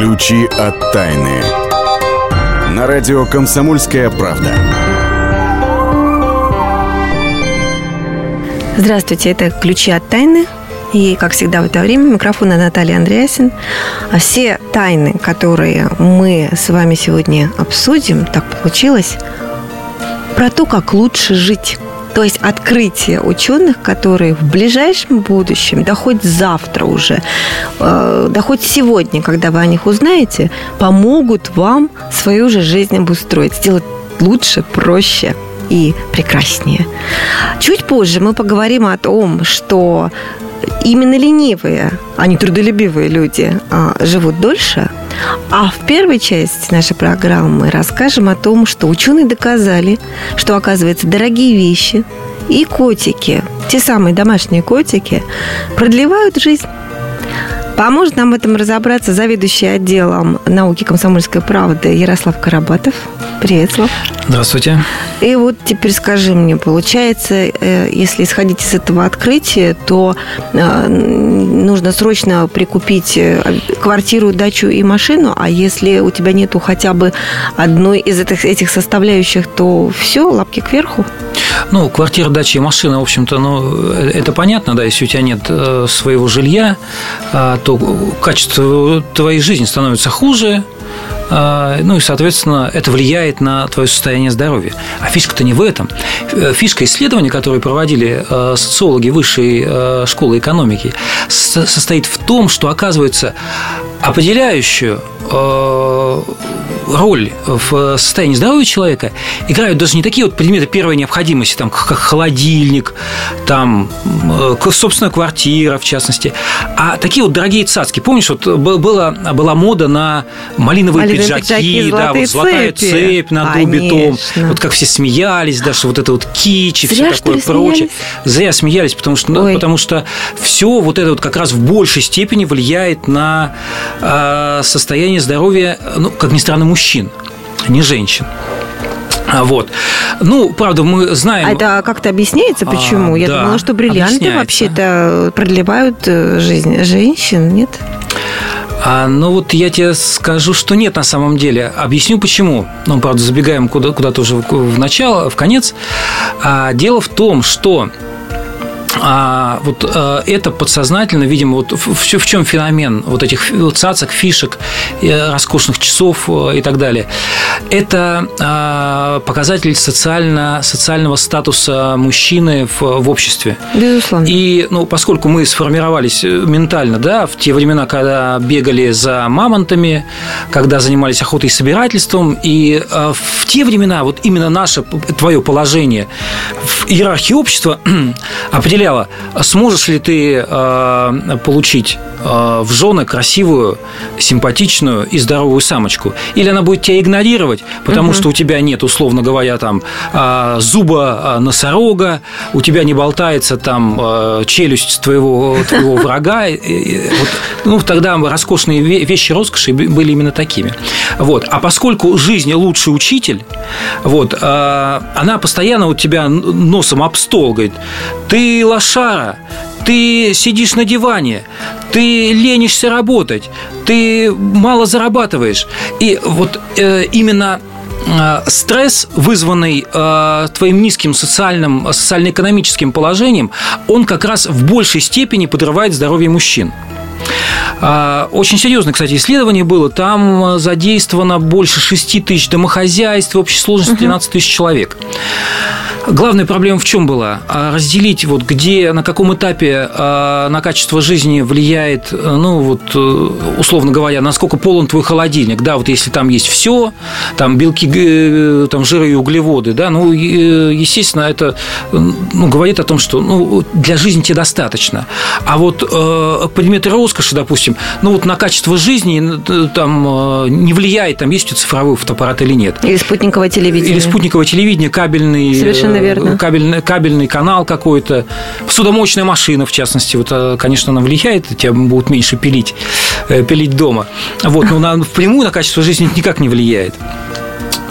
Ключи от тайны. На радио «Комсомольская правда». Здравствуйте, это «Ключи от тайны». И, как всегда в это время, микрофона Наталья Андреасин. А все тайны, которые мы с вами сегодня обсудим, так получилось, про то, как лучше жить. То есть открытие ученых, которые в ближайшем будущем, да хоть завтра уже, э, да хоть сегодня, когда вы о них узнаете, помогут вам свою же жизнь обустроить, сделать лучше, проще и прекраснее. Чуть позже мы поговорим о том, что именно ленивые, а не трудолюбивые люди а, живут дольше. А в первой части нашей программы расскажем о том, что ученые доказали, что, оказывается, дорогие вещи и котики, те самые домашние котики, продлевают жизнь. Поможет нам в этом разобраться заведующий отделом науки комсомольской правды Ярослав Карабатов. Привет, Слав. Здравствуйте. И вот теперь скажи мне, получается, э, если исходить из этого открытия, то э, нужно срочно прикупить э, квартиру, дачу и машину, а если у тебя нету хотя бы одной из этих, этих составляющих, то все, лапки кверху? Ну, квартира, дача и машина, в общем-то, ну, это понятно, да, если у тебя нет своего жилья, то качество твоей жизни становится хуже, а, ну и, соответственно, это влияет на твое состояние здоровья. А фишка-то не в этом. Э, фишка исследования, которые проводили э, социологи высшей э, школы экономики, состоит в том, что, оказывается, определяющую роль в состоянии здоровья человека играют даже не такие вот предметы первой необходимости, там, как холодильник, там, собственно, квартира, в частности, а такие вот дорогие цацки. Помнишь, вот была, была мода на малиновые, малиновые пиджаки, пиджаки да, вот золотая цепи. цепь над Конечно. вот как все смеялись, да, что вот это вот кич и Зря, все такое прочее. Смеялись? Зря смеялись, потому что, ну, потому что все вот это вот как раз в большей степени влияет на э, состояние здоровья, ну, как ни странно, мужчин, а не женщин. А, вот. Ну, правда, мы знаем... А это как-то объясняется, почему? А, Я да, думала, что бриллианты вообще-то продлевают э, жизнь женщин, нет? А, ну вот я тебе скажу, что нет на самом деле. Объясню почему. Ну, правда, забегаем куда- куда-то уже в начало, в конец. А, дело в том, что а вот а, это подсознательно, видимо, вот в, в чем феномен вот этих цацок, фишек, роскошных часов э, и так далее. Это а, показатель социально, социального статуса мужчины в, в обществе. Безусловно. И ну, поскольку мы сформировались э, ментально, да, в те времена, когда бегали за мамонтами, когда занимались охотой и собирательством, и а, в те времена вот именно наше твое положение в иерархии общества определяет определяла, сможешь ли ты э, получить э, в жены красивую, симпатичную и здоровую самочку. Или она будет тебя игнорировать, потому угу. что у тебя нет, условно говоря, там э, зуба носорога, у тебя не болтается там челюсть твоего, твоего врага. Вот, ну, тогда роскошные вещи роскоши были именно такими. Вот. А поскольку жизнь лучший учитель, вот, она постоянно у тебя носом об стол говорит, ты лошара, ты сидишь на диване, ты ленишься работать, ты мало зарабатываешь. И вот э, именно э, стресс, вызванный э, твоим низким социальным, социально-экономическим положением, он как раз в большей степени подрывает здоровье мужчин. А, очень серьезное, кстати, исследование было. Там задействовано больше 6 тысяч домохозяйств, в общей сложности 13 тысяч человек. Главная проблема в чем была? А, разделить, вот где, на каком этапе а, на качество жизни влияет, ну, вот, э, условно говоря, насколько полон твой холодильник, да, вот если там есть все, там белки, э, там жиры и углеводы, да, ну, э, естественно, это, ну, говорит о том, что, ну, для жизни тебе достаточно. А вот предметы роскоши, допустим, ну, вот на качество жизни там не влияет, там есть у тебя цифровой фотоаппарат или нет. Или спутниковое телевидение. Или спутниковое телевидение, кабельный. Совершенно Совершенно верно. Кабельный, кабельный канал какой-то, судомоечная машина, в частности, вот, э, конечно, она влияет, тебя будут меньше пилить, э, пилить дома. Вот, но на, впрямую на качество жизни никак не влияет.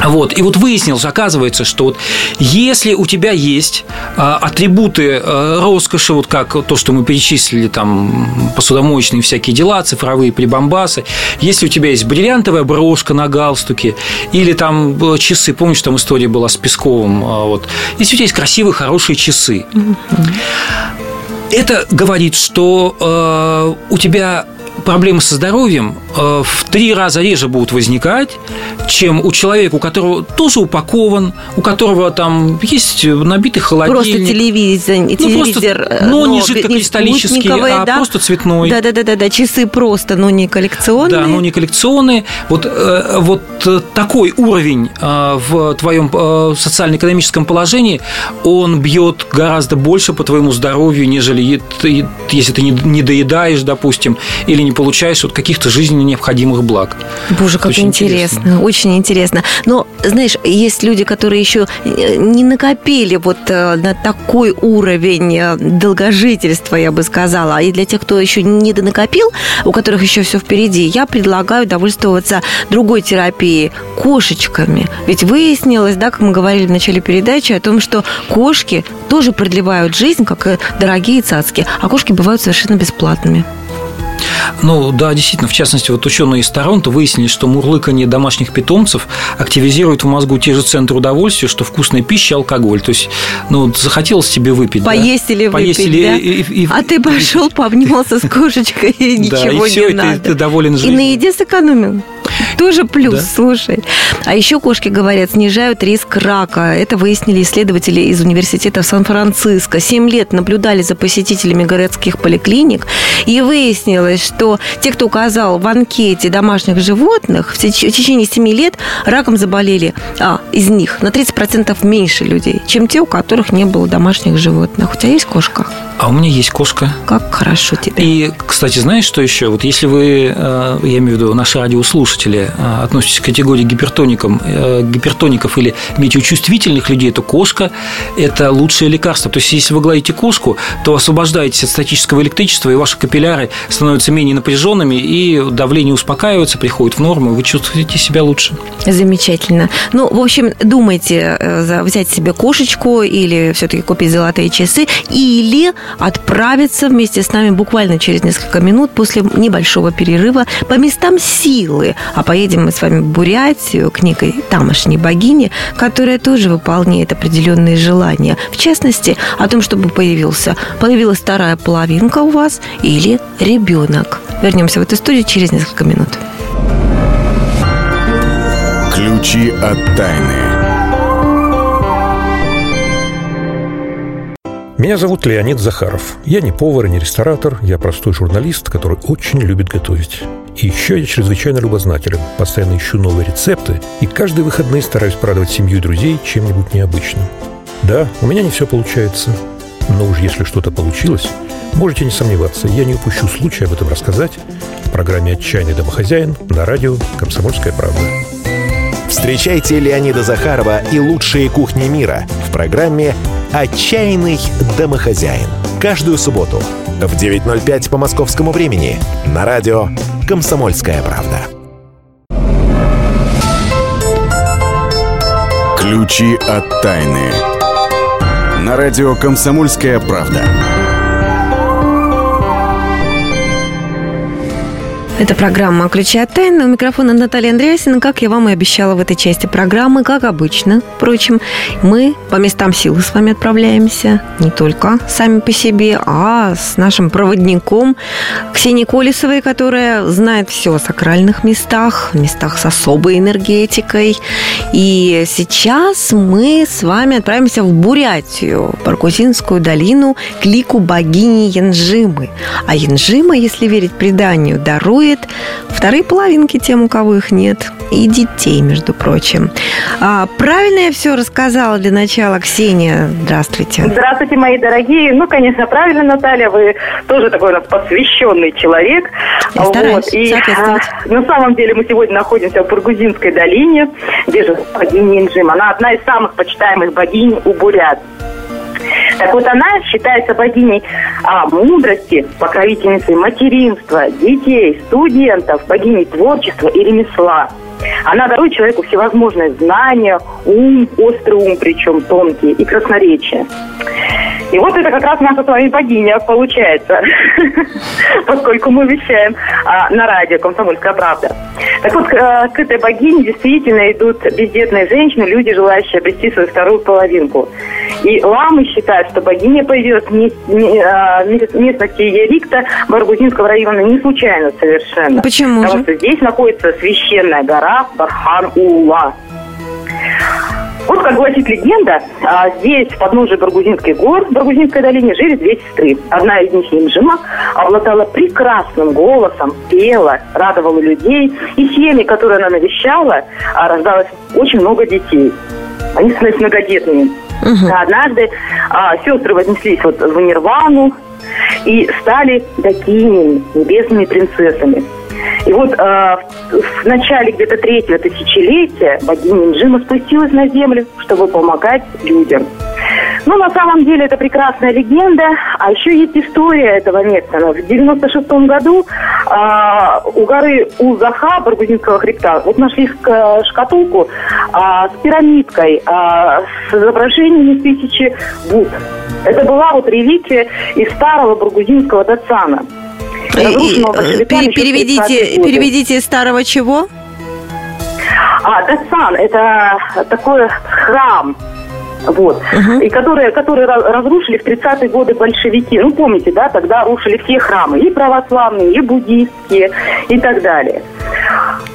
Вот. И вот выяснилось, оказывается, что вот если у тебя есть а, атрибуты а, роскоши, вот как то, что мы перечислили, там, посудомоечные всякие дела, цифровые прибамбасы, если у тебя есть бриллиантовая брошка на галстуке, или там э, часы, помнишь, там история была с Песковым, а, вот, если у тебя есть красивые, хорошие часы, это говорит, что э, у тебя проблемы со здоровьем э, в три раза реже будут возникать, чем у человека, у которого тоже упакован, у которого там есть набитый холодильник. Просто телевизор, ну, телевизор просто, но, но не жидкокристаллический, а да? просто цветной. Да, да, да, да, да, часы просто, но не коллекционные. Да, но не коллекционные. Вот, э, вот такой уровень э, в твоем социально-экономическом положении, он бьет гораздо больше по твоему здоровью, нежели если ты не доедаешь, допустим, или не получаешь вот каких-то жизненно необходимых благ. Боже, как очень интересно, интересно, очень интересно. Но, знаешь, есть люди, которые еще э, не накопили вот э, на такой уровень э, долгожительства, я бы сказала. И для тех, кто еще не донакопил, у которых еще все впереди, я предлагаю довольствоваться другой терапией – кошечками. Ведь выяснилось, да, как мы говорили в начале передачи, о том, что кошки тоже продлевают жизнь, как и дорогие цацки, а кошки бывают совершенно бесплатными. Ну, да, действительно, в частности, вот ученые из Торонто выяснили, что мурлыканье домашних питомцев активизирует в мозгу те же центры удовольствия, что вкусная пища и алкоголь. То есть, ну, захотелось тебе выпить, Поесть да? или выпить, Поесть или, да? и, и, а ты пошел, пообнимался с кошечкой, и ничего не надо. ты доволен жизнью. И на еде сэкономил. Тоже плюс, да? слушай. А еще кошки, говорят, снижают риск рака. Это выяснили исследователи из университета Сан-Франциско. Семь лет наблюдали за посетителями городских поликлиник, и выяснилось, что те, кто указал в анкете домашних животных, в течение семи лет раком заболели а, из них на 30% меньше людей, чем те, у которых не было домашних животных. У тебя есть кошка? А у меня есть кошка. Как хорошо тебе. И, кстати, знаешь, что еще? Вот если вы, э, я имею в виду наши радиослушатели, э, относитесь к категории гипертоникам, э, гипертоников или метеочувствительных людей, то кошка – это лучшее лекарство. То есть, если вы гладите кошку, то освобождаетесь от статического электричества, и ваши капилляры становятся менее напряженными, и давление успокаивается, приходит в норму, и вы чувствуете себя лучше. Замечательно. Ну, в общем, думайте взять себе кошечку или все-таки купить золотые часы, или отправиться вместе с нами буквально через несколько минут после небольшого перерыва по местам силы. А поедем мы с вами в Бурятию к некой тамошней богине, которая тоже выполняет определенные желания. В частности, о том, чтобы появился, появилась вторая половинка у вас или ребенок. Вернемся в эту студию через несколько минут. Ключи от тайны. Меня зовут Леонид Захаров. Я не повар и не ресторатор, я простой журналист, который очень любит готовить. И еще я чрезвычайно любознателен, постоянно ищу новые рецепты и каждые выходные стараюсь порадовать семью и друзей чем-нибудь необычным. Да, у меня не все получается, но уж если что-то получилось, можете не сомневаться, я не упущу случая об этом рассказать в программе «Отчаянный домохозяин» на радио «Комсомольская правда». Встречайте Леонида Захарова и лучшие кухни мира в программе «Отчаянный домохозяин». Каждую субботу в 9.05 по московскому времени на радио «Комсомольская правда». Ключи от тайны. На радио «Комсомольская правда». Это программа «Ключи от тайны». У микрофона Наталья Андреасина. Как я вам и обещала в этой части программы, как обычно, впрочем, мы по местам силы с вами отправляемся. Не только сами по себе, а с нашим проводником Ксенией Колесовой, которая знает все о сакральных местах, местах с особой энергетикой. И сейчас мы с вами отправимся в Бурятию, в Баргузинскую долину, к лику богини Янжимы. А Янжима, если верить преданию, дарует дарит вторые половинки тем, у кого их нет, и детей, между прочим. А, правильно я все рассказала для начала, Ксения? Здравствуйте. Здравствуйте, мои дорогие. Ну, конечно, правильно, Наталья, вы тоже такой у нас посвященный человек. Я вот. И а, на самом деле мы сегодня находимся в Бургузинской долине, где же богиня Инжим. Она одна из самых почитаемых богинь у бурят. Так вот, она считается богиней а, мудрости, покровительницей материнства, детей, студентов, богиней творчества и ремесла. Она дарует человеку всевозможные знания, ум, острый ум, причем тонкий, и красноречие. И вот это как раз наша с вами богиня получается, поскольку мы вещаем а, на радио «Комсомольская правда». Так вот, а, к этой богине действительно идут бездетные женщины, люди, желающие обрести свою вторую половинку. И ламы считают, что богиня появилась в а, местности Ярикта Баргузинского района не случайно совершенно. Почему Потому же? что здесь находится священная гора Бархан-Ула. Вот, как гласит легенда, а, здесь, в подножии Баргузинских гор, в Баргузинской долине, жили две сестры. Одна из них, Имжима, обладала прекрасным голосом, пела, радовала людей. И семьи, которые она навещала, а, рождалось очень много детей. Они становились многодетными. Угу. Однажды а, сестры вознеслись вот в Нирвану и стали такими небесными принцессами. И вот э, в начале где-то третьего тысячелетия богиня Нджима спустилась на землю, чтобы помогать людям. Ну, на самом деле, это прекрасная легенда. А еще есть история этого места. В 96 году э, у горы Узаха, Баргузинского хребта, вот нашли шкатулку э, с пирамидкой, э, с изображением тысячи Буд. Это была вот реликвия из старого баргузинского Дацана. Э, переведите, переведите из старого чего? А, Датсан – это такой храм, вот, uh-huh. и которые, которые разрушили в 30-е годы большевики. Ну, помните, да, тогда рушили все храмы, и православные, и буддийские, и так далее.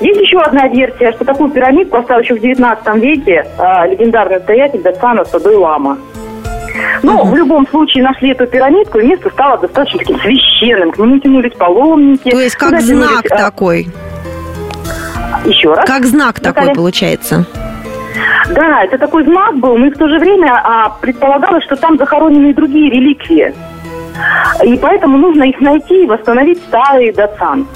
Есть еще одна версия, что такую пирамидку поставил еще в 19 веке э, легендарный настоятель Датсана Садой Лама. Но угу. в любом случае нашли эту пирамидку, и место стало достаточно таким священным. К нему тянулись паломники. То есть как знак тянулись, а, такой? Еще раз. Как знак Наталья? такой получается? Да, это такой знак был, но и в то же время а, предполагалось, что там захоронены и другие реликвии. И поэтому нужно их найти и восстановить старый Датсан.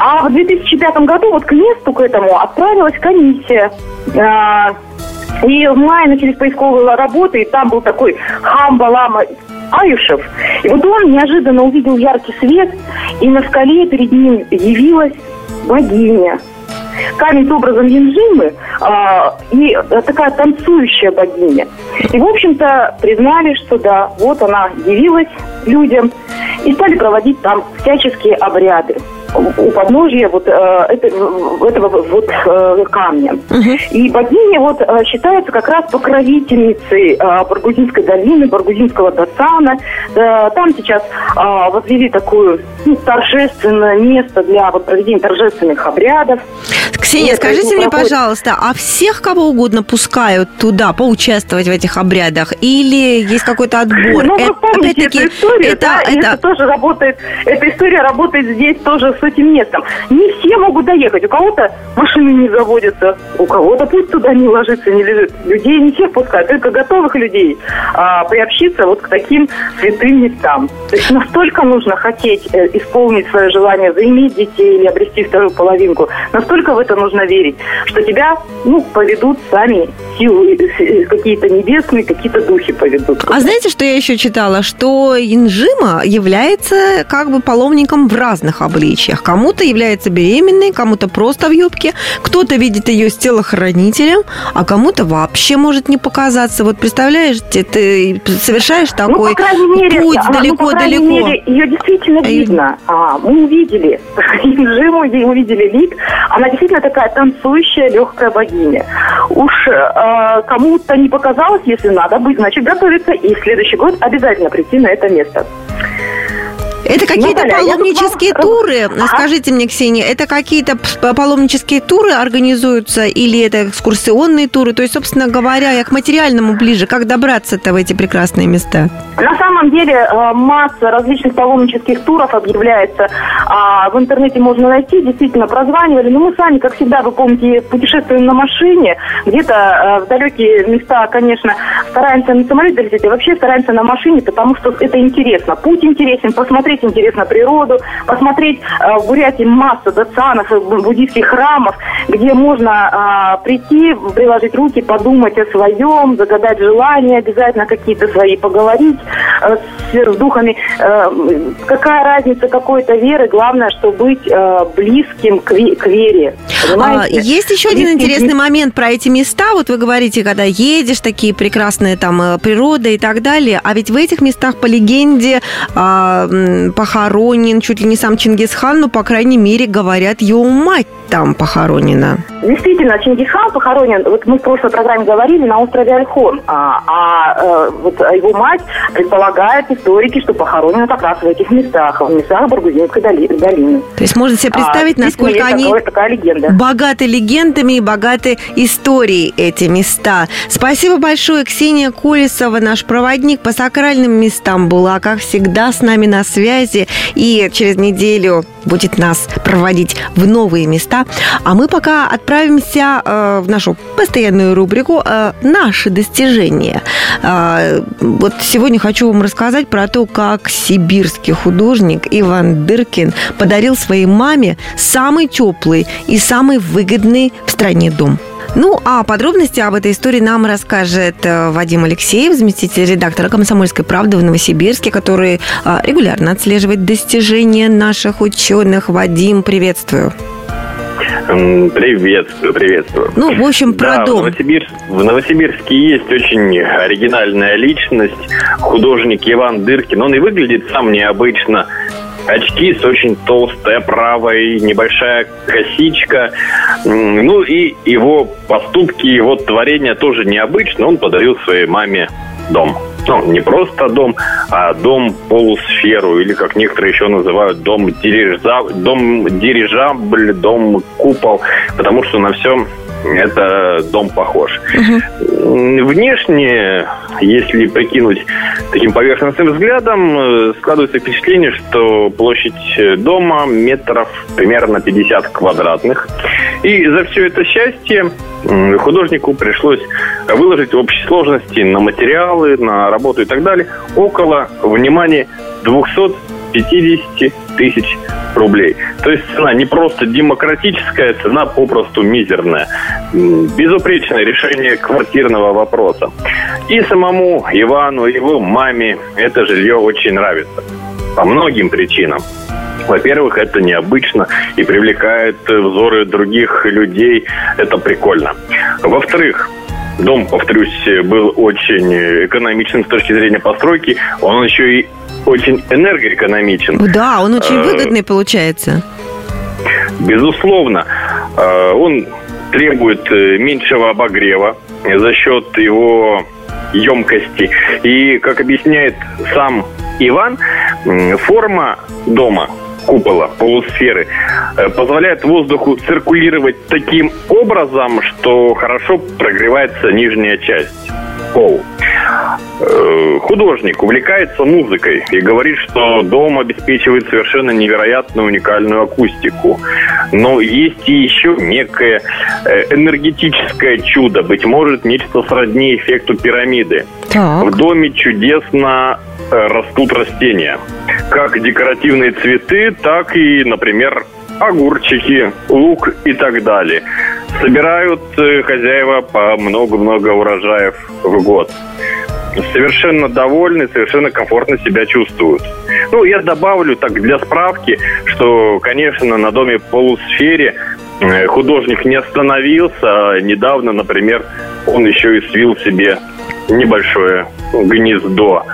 А в 2005 году вот к месту к этому отправилась комиссия. А, и в мае начались поисковые работы, и там был такой Хамбалама Аюшев. И вот он неожиданно увидел яркий свет, и на скале перед ним явилась богиня. Камень с образом Янжимы а, и такая танцующая богиня. И, в общем-то, признали, что да, вот она явилась людям и стали проводить там всяческие обряды у подножья вот э, это, этого вот э, камня. Угу. И богиня вот э, считается как раз покровительницей э, Баргузинской долины, Баргузинского Досана. Да, там сейчас э, возвели такое ну, торжественное место для вот, проведения торжественных обрядов. Ксения, Нет, скажите мне, проходит... пожалуйста, а всех кого угодно пускают туда поучаствовать в этих обрядах? Или есть какой-то отбор? Ну, вы помните эту историю, это, да? Это... это тоже работает, эта история работает здесь тоже с этим местом. Не все могут доехать. У кого-то машины не заводятся, у кого-то путь туда не ложится, не лежит. Людей не всех пускают, только готовых людей а, приобщиться вот к таким святым местам. То есть настолько нужно хотеть э, исполнить свое желание, заиметь детей или обрести вторую половинку. Настолько в это нужно верить, что тебя, ну, поведут сами силы э, какие-то небесные, какие-то духи поведут. А знаете, что я еще читала? Что Инжима является как бы паломником в разных обличиях. Кому-то является беременной, кому-то просто в юбке, кто-то видит ее с телохранителем, а кому-то вообще может не показаться. Вот представляешь, ты совершаешь ну, такой ну, мере, путь далеко-далеко. Ну, мере, ее действительно а видно. А, мы увидели. Инжиму увидели лик. Она действительно такая танцующая, легкая богиня. Уж э, кому-то не показалось, если надо быть, значит готовиться и в следующий год обязательно прийти на это место. Это какие-то Наталья, паломнические вам... туры? Скажите мне, Ксения, это какие-то паломнические туры организуются или это экскурсионные туры? То есть, собственно говоря, я к материальному ближе. Как добраться-то в эти прекрасные места? На самом деле э, масса различных паломнических туров объявляется. А в интернете можно найти, действительно прозванивали. Но мы сами, как всегда, вы помните, путешествуем на машине. Где-то э, в далекие места, конечно, стараемся на самолете долететь, а вообще стараемся на машине, потому что это интересно. Путь интересен, посмотреть посмотреть интересно природу, посмотреть в Бурятии массу датсанов, буддийских храмов, где можно прийти, приложить руки, подумать о своем, загадать желания, обязательно какие-то свои поговорить с духами. Какая разница какой-то веры, главное, что быть близким к, вере. А, есть еще один интересный момент про эти места. Вот вы говорите, когда едешь, такие прекрасные там э, природа и так далее. А ведь в этих местах, по легенде, а, похоронен чуть ли не сам Чингисхан, но, по крайней мере, говорят, его мать там похоронена. Действительно, Чингисхан похоронен, вот мы в прошлой программе говорили, на острове Альхон. А, а э, вот его мать предполагает историки, что похоронена как раз в этих местах, в местах Баргузинской долины. То есть можно себе а, представить, а, насколько они такая, такая легенда. богаты легендами и богаты историей эти места. Спасибо большое, Ксения Колесова, наш проводник по сакральным местам была, как всегда, с нами на связи. И через неделю будет нас проводить в новые места. А мы пока отправимся э, в нашу постоянную рубрику э, «Наши достижения». Э, вот сегодня хочу вам рассказать про то, как сибирский художник Иван Дыркин подарил своей маме самый теплый и самый выгодный в стране дом. Ну, а подробности об этой истории нам расскажет Вадим Алексеев, заместитель редактора «Комсомольской правды» в Новосибирске, который регулярно отслеживает достижения наших ученых. Вадим, приветствую. Приветствую, приветствую. Ну, в общем, про да, дом. В, Новосибирск, в Новосибирске есть очень оригинальная личность, художник Иван Дыркин. Он и выглядит сам необычно очки с очень толстой правой, небольшая косичка. Ну и его поступки, его творения тоже необычно. Он подарил своей маме дом. Ну, не просто дом, а дом-полусферу, или, как некоторые еще называют, дом, дирижа... дом дирижабль, дом купол, потому что на всем это дом похож. Угу. Внешне, если прикинуть таким поверхностным взглядом, э, складывается впечатление, что площадь дома метров примерно 50 квадратных. И за все это счастье художнику пришлось выложить в общей сложности на материалы, на работу и так далее около, внимания, 250 тысяч рублей. То есть цена не просто демократическая, цена попросту мизерная. Безупречное решение квартирного вопроса. И самому Ивану, его маме это жилье очень нравится. По многим причинам. Во-первых, это необычно и привлекает взоры других людей. Это прикольно. Во-вторых, Дом, повторюсь, был очень экономичным с точки зрения постройки. Он еще и очень энергоэкономичен. Да, он очень э, выгодный получается. Безусловно. Э, он требует э, меньшего обогрева за счет его емкости. И, как объясняет сам Иван, форма дома купола, полусферы, позволяет воздуху циркулировать таким образом, что хорошо прогревается нижняя часть, пол. Э, художник увлекается музыкой и говорит, что дом обеспечивает совершенно невероятную уникальную акустику. Но есть и еще некое э, энергетическое чудо, быть может, нечто сродни эффекту пирамиды. Так. В доме чудесно э, растут растения. Как декоративные цветы, так и, например, огурчики, лук и так далее. Собирают хозяева по много-много урожаев в год совершенно довольны, совершенно комфортно себя чувствуют. Ну, я добавлю так для справки, что, конечно, на доме полусфере э, художник не остановился. А недавно, например, он еще и свил себе небольшое гнездо.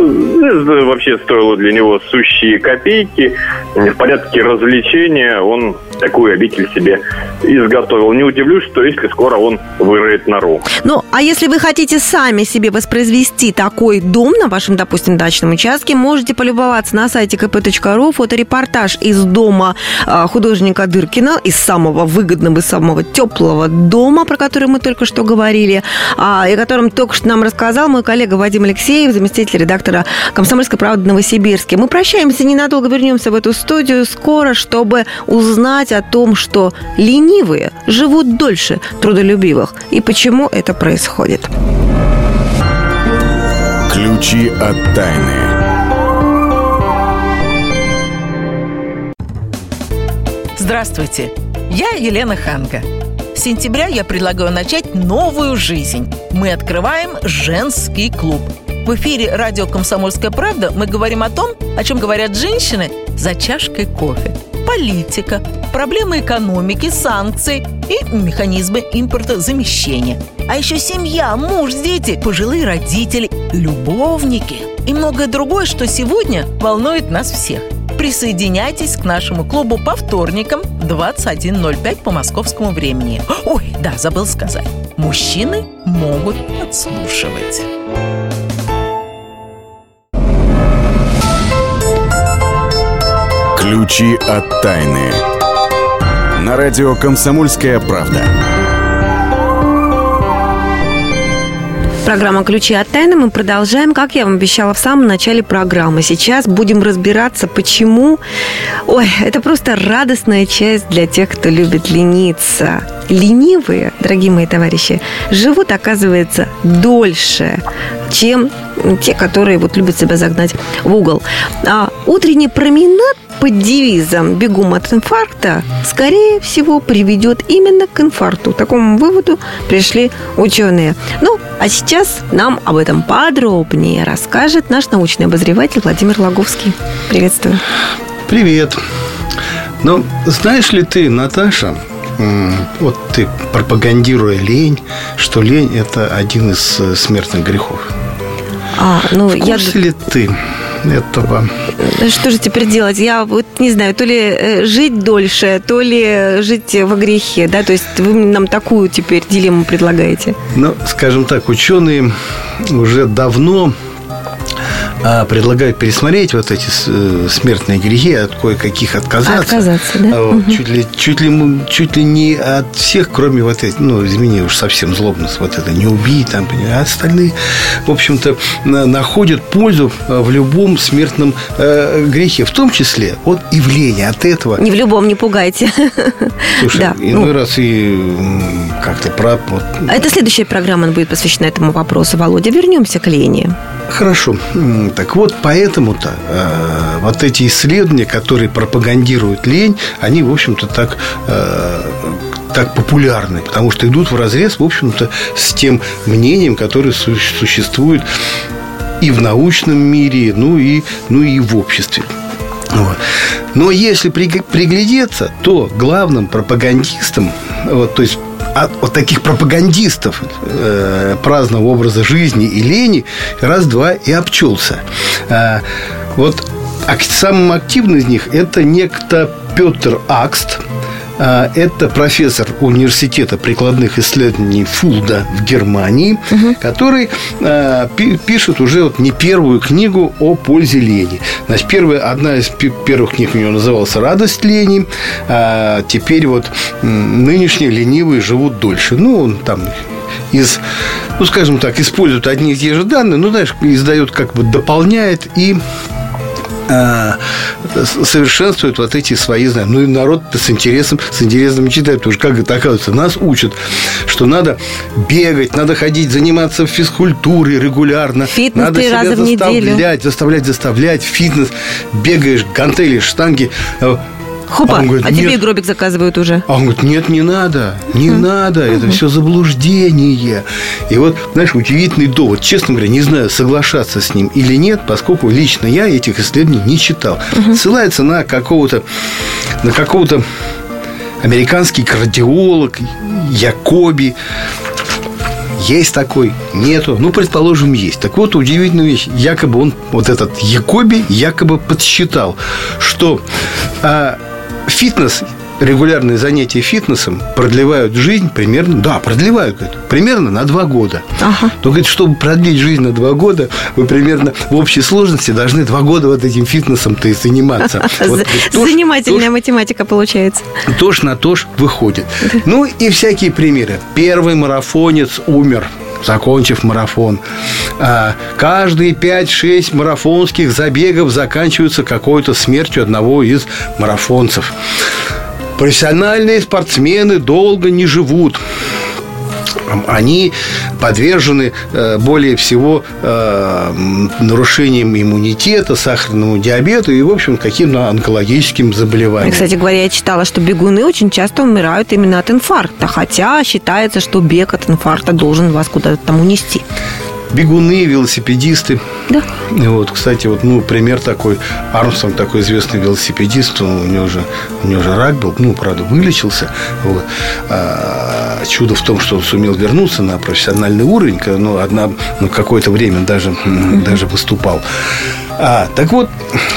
Вообще стоило для него сущие копейки. В порядке развлечения он такую обитель себе изготовил. Не удивлюсь, что если скоро он выроет нору. Ну, а если вы хотите сами себе воспроизвести такой дом на вашем, допустим, дачном участке, можете полюбоваться на сайте kp.ru фоторепортаж из дома а, художника Дыркина, из самого выгодного и самого теплого дома, про который мы только что говорили, а, и о котором только что нам рассказал мой коллега Вадим Алексеев, заместитель редактора «Комсомольской правды» Новосибирске. Мы прощаемся, ненадолго вернемся в эту студию скоро, чтобы узнать о том, что ленивые живут дольше трудолюбивых и почему это происходит. Ключи от тайны. Здравствуйте, я Елена Ханга. Сентября я предлагаю начать новую жизнь. Мы открываем женский клуб. В эфире радио «Комсомольская правда» мы говорим о том, о чем говорят женщины за чашкой кофе. Политика, проблемы экономики, санкции и механизмы импортозамещения. А еще семья, муж, дети, пожилые родители, любовники и многое другое, что сегодня волнует нас всех – Присоединяйтесь к нашему клубу по вторникам 21.05 по московскому времени. Ой, да, забыл сказать. Мужчины могут подслушивать. Ключи от тайны. На радио «Комсомольская правда». Программа «Ключи от тайны» мы продолжаем, как я вам обещала в самом начале программы. Сейчас будем разбираться, почему... Ой, это просто радостная часть для тех, кто любит лениться. Ленивые, дорогие мои товарищи, живут, оказывается, дольше, чем те, которые вот любят себя загнать в угол. А утренний променад под девизом «бегом от инфаркта» скорее всего приведет именно к инфаркту. Такому выводу пришли ученые. Ну, а сейчас нам об этом подробнее расскажет наш научный обозреватель Владимир Логовский. Приветствую. Привет. Ну, знаешь ли ты, Наташа, вот ты пропагандируя лень, что лень – это один из э, смертных грехов. А, ну, В курсе я... ли ты этого? Что же теперь делать? Я вот не знаю, то ли э, жить дольше, то ли жить во грехе, да? То есть вы нам такую теперь дилемму предлагаете? Ну, скажем так, ученые уже давно предлагают пересмотреть вот эти э, смертные грехи, от кое-каких отказаться. Отказаться, да? А вот, Мгм. чуть, ли, чуть, ли, чуть ли не от всех, кроме вот этих, ну, извини, уж совсем злобность, вот это не убий, там, а остальные, в общем-то, на- находят пользу э, в любом смертном э, грехе, в том числе от явления, от этого. Не в любом, не пугайте. Слушай, да, иной ну. раз и как-то про... вот, А это следующая программа будет посвящена этому вопросу. Володя, вернемся к лени. Хорошо. Так вот, поэтому-то э, вот эти исследования, которые пропагандируют лень, они, в общем-то, так, э, так популярны, потому что идут в разрез, в общем-то, с тем мнением, которое су- существует и в научном мире, ну и, ну и в обществе. Вот. Но если приг- приглядеться, то главным пропагандистом, вот, то есть от, от таких пропагандистов э, праздного образа жизни и лени раз-два и обчелся. А, вот ак- самым активным из них это некто Петр Акст, а, Это профессор университета прикладных исследований Фулда в Германии, который а, пи- пишет уже вот не первую книгу о пользе лени. Значит, первая, одна из первых книг у него называлась «Радость лени». А теперь вот нынешние ленивые живут дольше. Ну, он там из, ну, скажем так, использует одни и те же данные, ну, знаешь, издает, как бы дополняет и а, совершенствует вот эти свои знания. Ну и народ с интересом, с интересом читает, потому что как это оказывается, нас учат, что надо бегать, надо ходить, заниматься физкультурой регулярно. Фитнес надо три себя раза в неделю. заставлять, заставлять, заставлять, фитнес, бегаешь, гантели, штанги. А Хопа, он говорит, а тебе гробик заказывают уже. А он говорит, нет, не надо, не надо, это все заблуждение. И вот, знаешь, удивительный довод. Честно говоря, не знаю, соглашаться с ним или нет, поскольку лично я этих исследований не читал. Ссылается на какого-то, на какого-то американский кардиолог Якоби. Есть такой, нету. Ну, предположим, есть. Так вот, удивительная вещь. Якобы он, вот этот Якоби, якобы подсчитал, что а, фитнес, регулярные занятия фитнесом продлевают жизнь примерно, да, продлевают, говорит, примерно на два года. Ага. Но, говорит, чтобы продлить жизнь на два года, вы примерно в общей сложности должны два года вот этим фитнесом-то и заниматься. Вот, Занимательная математика получается. Тож на тож выходит. Ну и всякие примеры. Первый марафонец умер закончив марафон. А, каждые 5-6 марафонских забегов заканчиваются какой-то смертью одного из марафонцев. Профессиональные спортсмены долго не живут. они подвержены э, более всего э, нарушениям иммунитета, сахарному диабету и, в общем, каким-то онкологическим заболеваниям. Кстати говоря, я читала, что бегуны очень часто умирают именно от инфаркта, хотя считается, что бег от инфаркта должен вас куда-то там унести бегуны, велосипедисты. Да. Вот, кстати, вот, ну, пример такой. Армстронг такой известный велосипедист, он, у него же, у него же рак был, ну, правда, вылечился. Вот. А, чудо в том, что он сумел вернуться на профессиональный уровень, ну, одна, ну, какое-то время даже, даже выступал. А, так вот,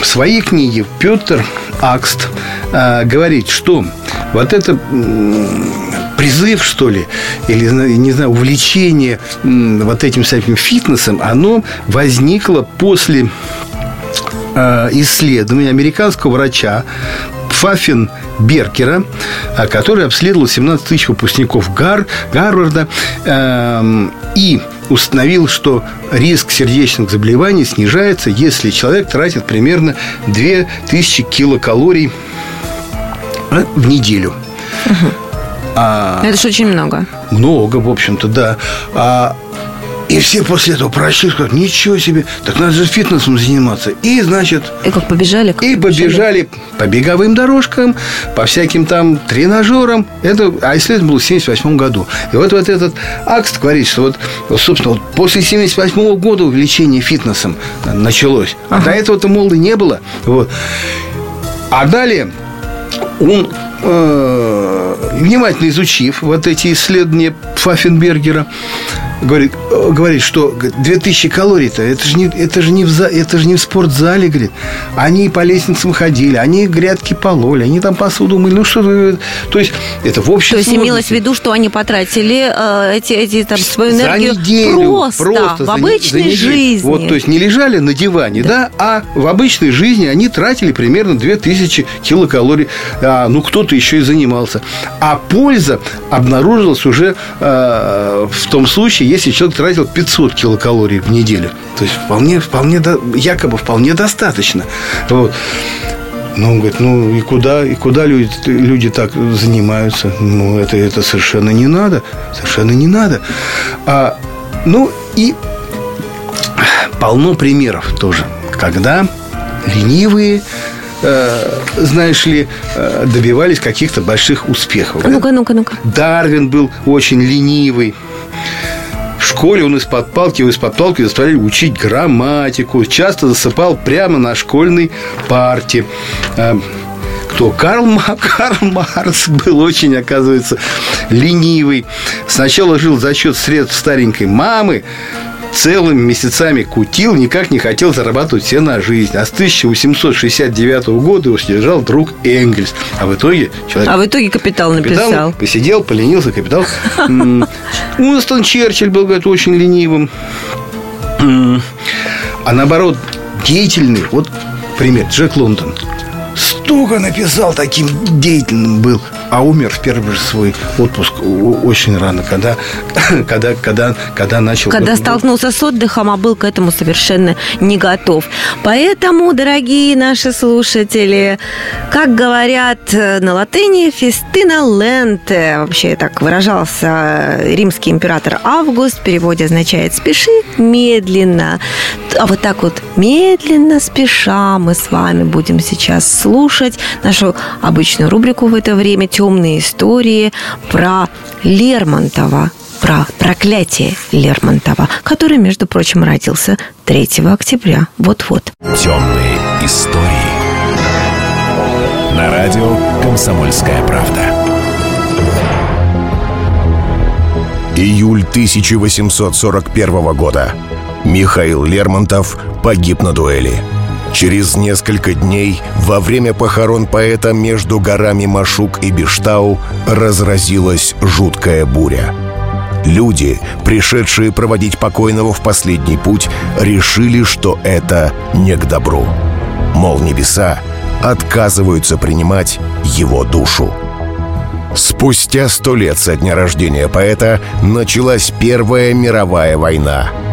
в своей книге Петр Акст а, говорит, что вот это призыв, что ли, или, не знаю, увлечение вот этим самим фитнесом, оно возникло после э, исследования американского врача Фаффин Беркера, э, который обследовал 17 тысяч выпускников Гар, Гарварда э, и установил, что риск сердечных заболеваний снижается, если человек тратит примерно 2000 килокалорий э, в неделю. Угу. А, Это же очень много. Много, в общем-то, да. А, и все после этого прочли, сказали, ничего себе, так надо же фитнесом заниматься. И, значит... И как побежали? Как и побежали. побежали по беговым дорожкам, по всяким там тренажерам. Это, а исследование было в 78 году. И вот, вот этот акт говорит, что вот, вот собственно, вот после 78 года увеличение фитнесом началось. А ага. до этого-то, мол, и не было. Вот. А далее он э, внимательно изучив вот эти исследования Пфаффенбергера, говорит, э, говорит, что 2000 калорий-то, это же не, это же не, в, это же не в спортзале, говорит. Они по лестницам ходили, они грядки пололи, они там посуду мыли. Ну, что То есть, это в общем То есть, имелось в виду, что они потратили э, эти, эти там, свою энергию за неделю, просто, просто в обычной за жизни. Вот, то есть, не лежали на диване, да. да, а в обычной жизни они тратили примерно 2000 килокалорий. А, ну, кто-то еще и занимался. А польза обнаружилась уже э, в том случае, если человек тратил 500 килокалорий в неделю. То есть вполне, вполне, якобы вполне достаточно. Вот. Ну, он говорит, ну и куда, и куда люди, люди так занимаются? Ну, это, это совершенно не надо. Совершенно не надо. А, ну и полно примеров тоже, когда ленивые э, знаешь ли, э, добивались каких-то больших успехов. Ну-ка, ну-ка, ну-ка. Дарвин был очень ленивый. В школе он из-под палки, из-под палки заставляли учить грамматику. Часто засыпал прямо на школьной парте. Э, кто? Карл, Карл Маркс был очень, оказывается, ленивый. Сначала жил за счет средств старенькой мамы, целыми месяцами кутил, никак не хотел зарабатывать все на жизнь. А с 1869 года его содержал друг Энгельс. А в итоге человек... А в итоге капитал написал. Капитал посидел, поленился, капитал. Уинстон Черчилль был, говорит, очень ленивым. А наоборот, деятельный. Вот пример. Джек Лондон. Столько написал, таким деятельным был а умер в первый же свой отпуск очень рано, когда, когда, когда, когда начал... Когда столкнулся с отдыхом, а был к этому совершенно не готов. Поэтому, дорогие наши слушатели, как говорят на латыни, фестина ленте, вообще так выражался римский император Август, в переводе означает «спеши медленно». А вот так вот медленно, спеша мы с вами будем сейчас слушать нашу обычную рубрику в это время темные истории про Лермонтова, про проклятие Лермонтова, который, между прочим, родился 3 октября. Вот-вот. Темные истории. На радио «Комсомольская правда». Июль 1841 года. Михаил Лермонтов погиб на дуэли – Через несколько дней, во время похорон поэта между горами Машук и Биштау, разразилась жуткая буря. Люди, пришедшие проводить покойного в последний путь, решили, что это не к добру. Мол, небеса отказываются принимать его душу. Спустя сто лет со дня рождения поэта началась Первая мировая война –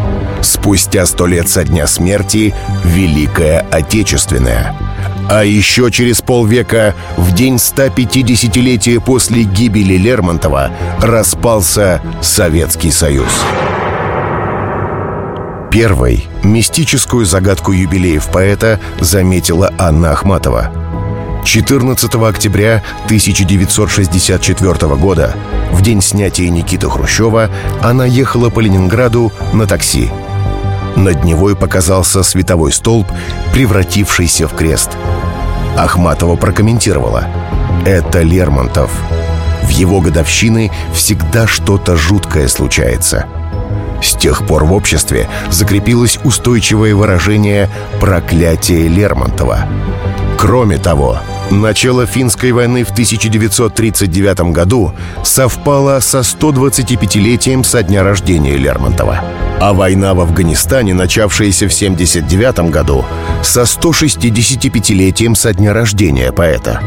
Спустя сто лет со дня смерти – Великая Отечественная. А еще через полвека, в день 150-летия после гибели Лермонтова, распался Советский Союз. Первой мистическую загадку юбилеев поэта заметила Анна Ахматова. 14 октября 1964 года, в день снятия Никиты Хрущева, она ехала по Ленинграду на такси. Над Невой показался световой столб, превратившийся в крест. Ахматова прокомментировала. «Это Лермонтов. В его годовщины всегда что-то жуткое случается». С тех пор в обществе закрепилось устойчивое выражение «проклятие Лермонтова». Кроме того, начало финской войны в 1939 году совпало со 125-летием со дня рождения Лермонтова. А война в Афганистане, начавшаяся в 1979 году, со 165-летием со дня рождения поэта.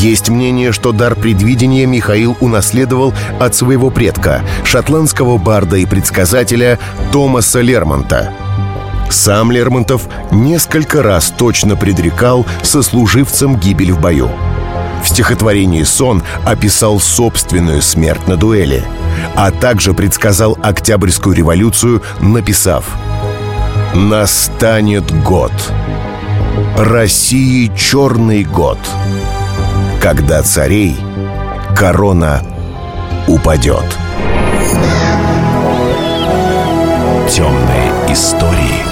Есть мнение, что дар предвидения Михаил унаследовал от своего предка, шотландского барда и предсказателя Томаса Лермонта. Сам Лермонтов несколько раз точно предрекал сослуживцам гибель в бою. В стихотворении «Сон» описал собственную смерть на дуэли, а также предсказал Октябрьскую революцию, написав «Настанет год, России черный год, когда царей корона упадет». Темные истории.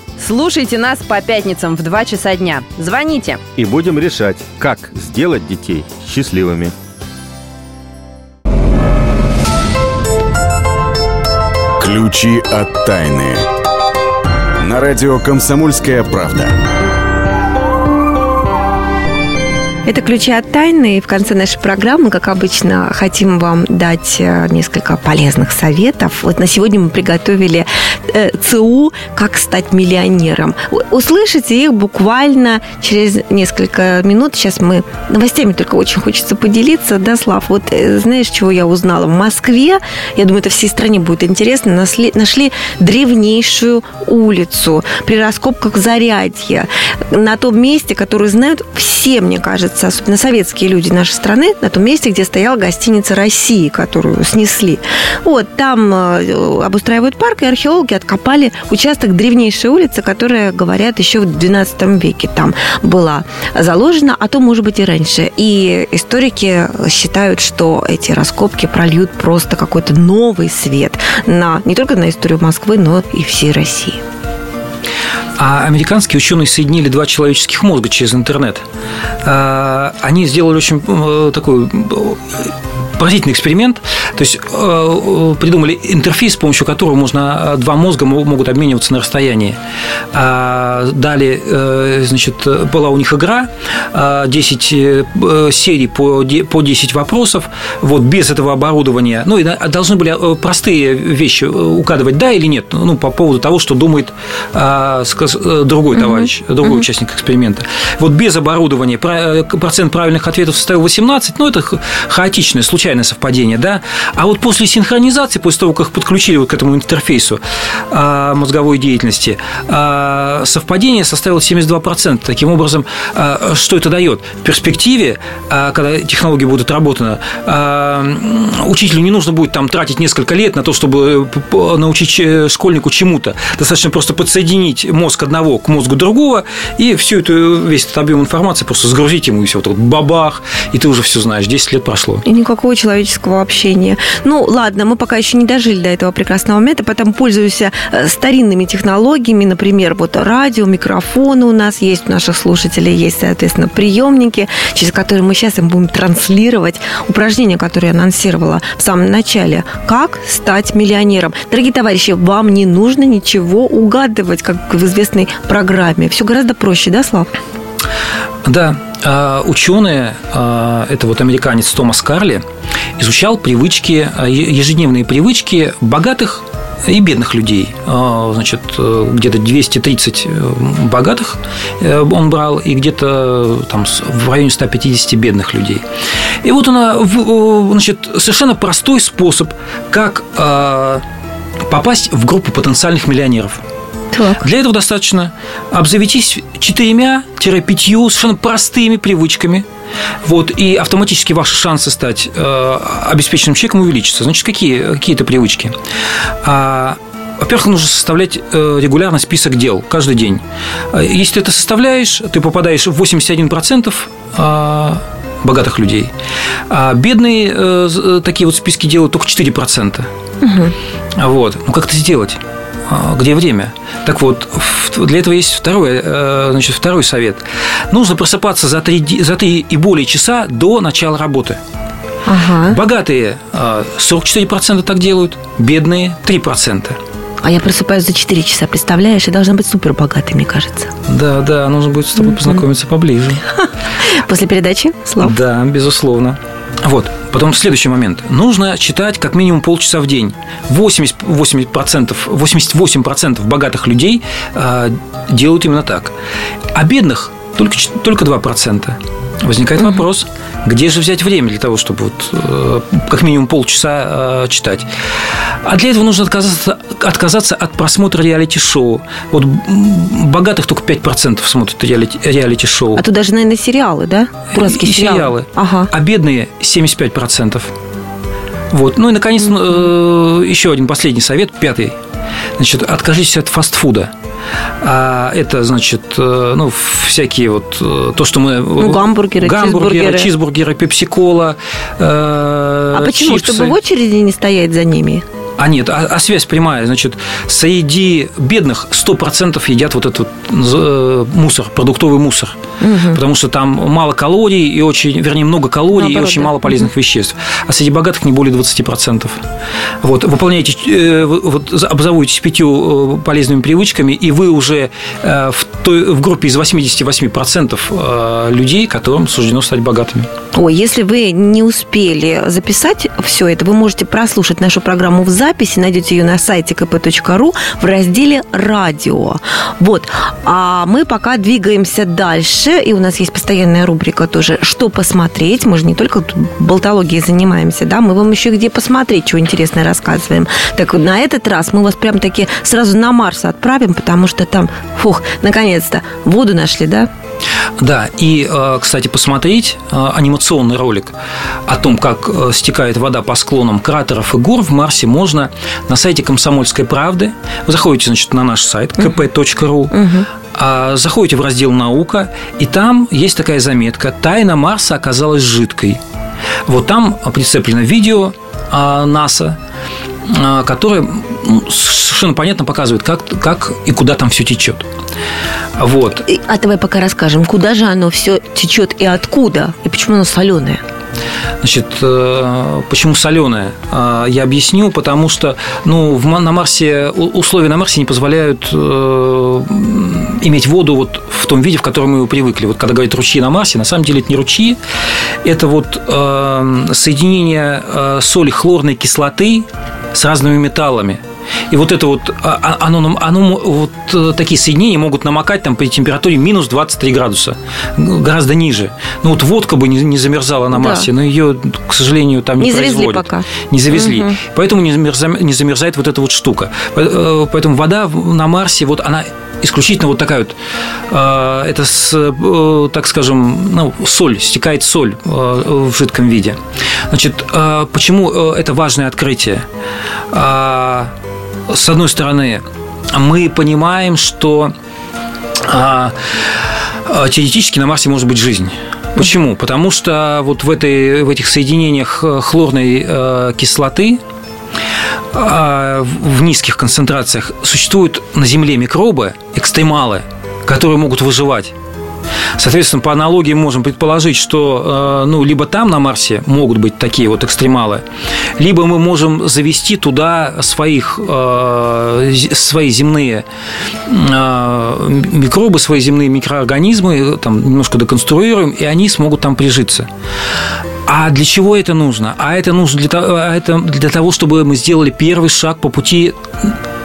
Слушайте нас по пятницам в 2 часа дня. Звоните. И будем решать, как сделать детей счастливыми. Ключи от тайны. На радио «Комсомольская правда». Это ключи от тайны. И в конце нашей программы, как обычно, хотим вам дать э, несколько полезных советов. Вот на сегодня мы приготовили э, ЦУ «Как стать миллионером». Услышите их буквально через несколько минут. Сейчас мы новостями только очень хочется поделиться. Да, Слав, вот э, знаешь, чего я узнала? В Москве, я думаю, это всей стране будет интересно, нашли, нашли древнейшую улицу при раскопках Зарядья. На том месте, которое знают все, мне кажется, особенно советские люди нашей страны, на том месте, где стояла гостиница России, которую снесли. Вот, там э, обустраивают парк, и археологи откопали участок древнейшей улицы, которая, говорят, еще в XII веке там была заложена, а то, может быть, и раньше. И историки считают, что эти раскопки прольют просто какой-то новый свет на не только на историю Москвы, но и всей России. А американские ученые соединили два человеческих мозга через интернет. А, Они сделали очень э, такой э, поразительный эксперимент. То есть э, придумали интерфейс, с помощью которого можно э, два мозга мо- могут обмениваться на расстоянии. А, Далее, э, значит, была у них игра, э, 10 э, серий по де- по 10 вопросов, вот без этого оборудования. Ну, и должны были э, простые вещи э, угадывать, да или нет, ну, по поводу того, что думает а, э, другой товарищ, другой участник эксперимента. Вот без оборудования про- э, процент правильных ответов составил 18, ну, это хаотичное, случайное совпадение, да. А вот после синхронизации, после того, как их подключили вот к этому интерфейсу а, мозговой деятельности, а, совпадение составило 72%. Таким образом, а, что это дает? В перспективе, а, когда технологии будут отработаны, а, м, учителю не нужно будет там тратить несколько лет на то, чтобы п- научить э, школьнику чему-то. Достаточно просто подсоединить мозг одного к мозгу другого, и всю эту, весь этот объем информации просто загрузить ему, и все, вот, вот бабах, и ты уже все знаешь, 10 лет прошло. И никакого человеческого общения поколения. Ну, ладно, мы пока еще не дожили до этого прекрасного момента, поэтому пользуюсь э, старинными технологиями, например, вот радио, микрофоны у нас есть, у наших слушателей есть, соответственно, приемники, через которые мы сейчас им будем транслировать упражнения, которые я анонсировала в самом начале. Как стать миллионером? Дорогие товарищи, вам не нужно ничего угадывать, как в известной программе. Все гораздо проще, да, Слав? Да, а, ученые, а, это вот американец Томас Карли, изучал привычки, а, ежедневные привычки богатых и бедных людей. Значит, где-то 230 э, богатых э, он брал и где-то там в районе 150 бедных людей. И вот она, значит, совершенно простой способ, как попасть в группу потенциальных миллионеров. Так. Для этого достаточно обзавестись четырьмя-пятью совершенно простыми привычками. Вот, и автоматически ваши шансы стать э, обеспеченным человеком увеличатся. Значит, какие, какие это привычки? А, во-первых, нужно составлять э, регулярно список дел каждый день. А, если ты это составляешь, ты попадаешь в 81% а, богатых людей. А бедные э, э, такие вот списки делают только 4%. Угу. Вот. Ну, как это сделать? А, где время. Так вот, для этого есть второй, э, значит, второй совет. Нужно просыпаться за три, за три и более часа до начала работы. Ага. Богатые 44% а, так делают, бедные 3%. А я просыпаюсь за 4 часа, представляешь? И должна быть супер богатой, мне кажется. Да, да, нужно будет с тобой познакомиться поближе. После передачи? Слав? Да, безусловно. Вот. Потом следующий момент. Нужно читать как минимум полчаса в день. 80, 80%, 88% богатых людей э, делают именно так. А бедных только, только 2%. Возникает вопрос, где же взять время для того, чтобы вот, э, как минимум полчаса э, читать? А для этого нужно отказаться, отказаться от просмотра реалити-шоу. Вот богатых только 5% смотрят реалити, реалити-шоу. А тут даже, наверное, сериалы, да? Дурацкие и сериалы. сериалы. Ага. А бедные 75%. Вот. Ну и, наконец, э, еще один последний совет, пятый. Значит, откажитесь от фастфуда. А это, значит, э, ну, всякие вот э, то, что мы... Ну, гамбургеры, гамбургеры, чизбургеры, чизбургеры пепси-кола. Э, а почему? Чипсы. Чтобы в очереди не стоять за ними? А нет, а, а связь прямая. Значит, среди бедных 100% едят вот этот э, мусор, продуктовый мусор. Угу. Потому что там мало калорий и очень, вернее, много калорий Наоборот, и очень да. мало полезных угу. веществ. А среди богатых не более 20%. Вот, выполняете, э, вот, обзаводитесь пятью э, полезными привычками, и вы уже в, той, в группе из 88% людей, которым суждено стать богатыми. Ой, если вы не успели записать все это, вы можете прослушать нашу программу в записи, найдете ее на сайте kp.ru в разделе «Радио». Вот. А мы пока двигаемся дальше, и у нас есть постоянная рубрика тоже «Что посмотреть?». Мы же не только болтологией занимаемся, да, мы вам еще где посмотреть, что интересное рассказываем. Так вот, на этот раз мы вас прям таки сразу на Марс отправим, потому что там, фух, наконец-то, воду нашли, да? Да, и, э, кстати, посмотреть э, анимационный ролик о том, как э, стекает вода по склонам кратеров и гор в Марсе можно на сайте «Комсомольской правды». Вы заходите, значит, на наш сайт kp.ru, а заходите в раздел «Наука», и там есть такая заметка «Тайна Марса оказалась жидкой». Вот там прицеплено видео НАСА, которое ну, совершенно понятно показывает, как, как и куда там все течет. Вот. А давай пока расскажем, куда же оно все течет и откуда, и почему оно соленое. Значит, э, почему соленое? А, я объясню, потому что ну, на Марсе условия на Марсе не позволяют э, иметь воду вот в том виде, в котором мы привыкли. Вот когда говорят ручьи на Марсе, на самом деле это не ручьи, это вот э, соединение соли хлорной кислоты с разными металлами – и вот это вот, а, а, оно, оно, вот э, такие соединения могут намокать там при температуре минус 23 градуса, гораздо ниже. Ну вот водка бы не, не замерзала на Марсе, да. но ее, к сожалению, там не, не производят. пока. Не завезли. Угу. Поэтому не замерзает, не замерзает вот эта вот штука. Э, поэтому вода на Марсе, вот она исключительно вот такая вот, э, это, с, так скажем, ну, соль, стекает соль в жидком виде. Значит, почему это важное открытие? с одной стороны, мы понимаем, что а, а, теоретически на Марсе может быть жизнь. Почему? Потому что вот в, этой, в этих соединениях э, хлорной э, кислоты э, в низких концентрациях существуют на Земле микробы, экстремалы, которые могут выживать. Соответственно, по аналогии можем предположить, что э, ну, либо там на Марсе могут быть такие вот экстремалы, либо мы можем завести туда своих, э, свои земные э, микробы, свои земные микроорганизмы, там немножко деконструируем, и они смогут там прижиться. А для чего это нужно? А это нужно для а для того, чтобы мы сделали первый шаг по пути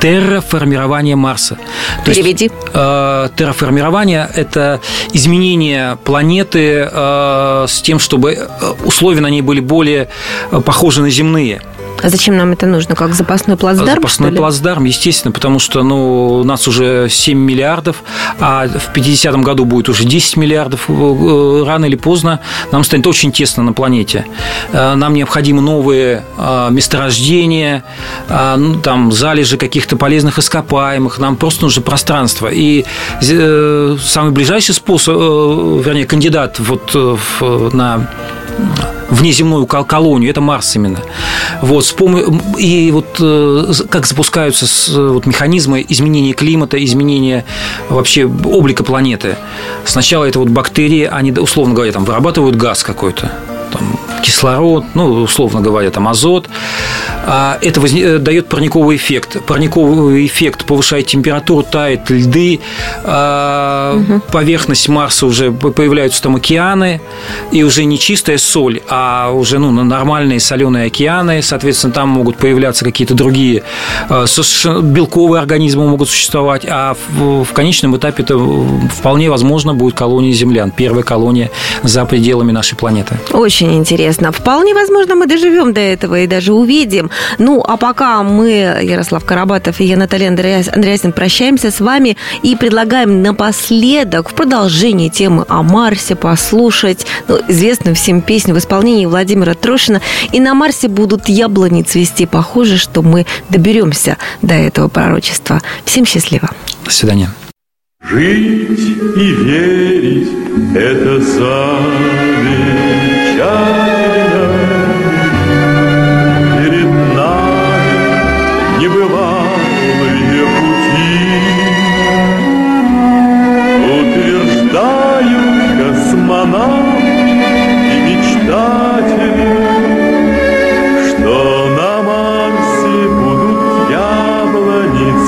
терраформирования Марса. То Переведи. Есть, э, терраформирование – это изменение планеты э, с тем, чтобы э, условия на ней были более э, похожи на земные. А зачем нам это нужно? Как запасной плацдарм? Запасной плацдарм, естественно, потому что ну, у нас уже 7 миллиардов, а в 50-м году будет уже 10 миллиардов. Э, рано или поздно нам станет очень тесно на планете. Э, нам необходимы новые э, месторождения, ну, там, залежи каких-то полезных ископаемых. Нам просто нужно пространство. И самый ближайший способ, вернее, кандидат вот на внеземную колонию, это Марс именно. Вот. И вот э, как запускаются вот, механизмы изменения климата, изменения вообще облика планеты. Сначала это вот бактерии, они, условно говоря, там вырабатывают газ какой-то, там, кислород, ну, условно говоря, там азот. А это э, дает парниковый эффект. Парниковый эффект повышает температуру, тает льды, угу. поверхность Марса уже появляются там океаны, и уже не чистая соль, а уже ну, нормальные соленые океаны, соответственно, там могут появляться какие-то другие э, белковые организмы могут существовать, а в, в конечном этапе это вполне возможно будет колония землян, первая колония за пределами нашей планеты. Очень интересно. Вполне возможно, мы доживем до этого и даже увидим. Ну, а пока мы, Ярослав Карабатов и я, Наталья Андреасин, прощаемся с вами и предлагаем напоследок в продолжении темы о Марсе послушать ну, известную всем песню в исполнении Владимира Трошина. И на Марсе будут яблони цвести. Похоже, что мы доберемся до этого пророчества. Всем счастливо. До свидания. Жить и верить – это замечательно.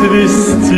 От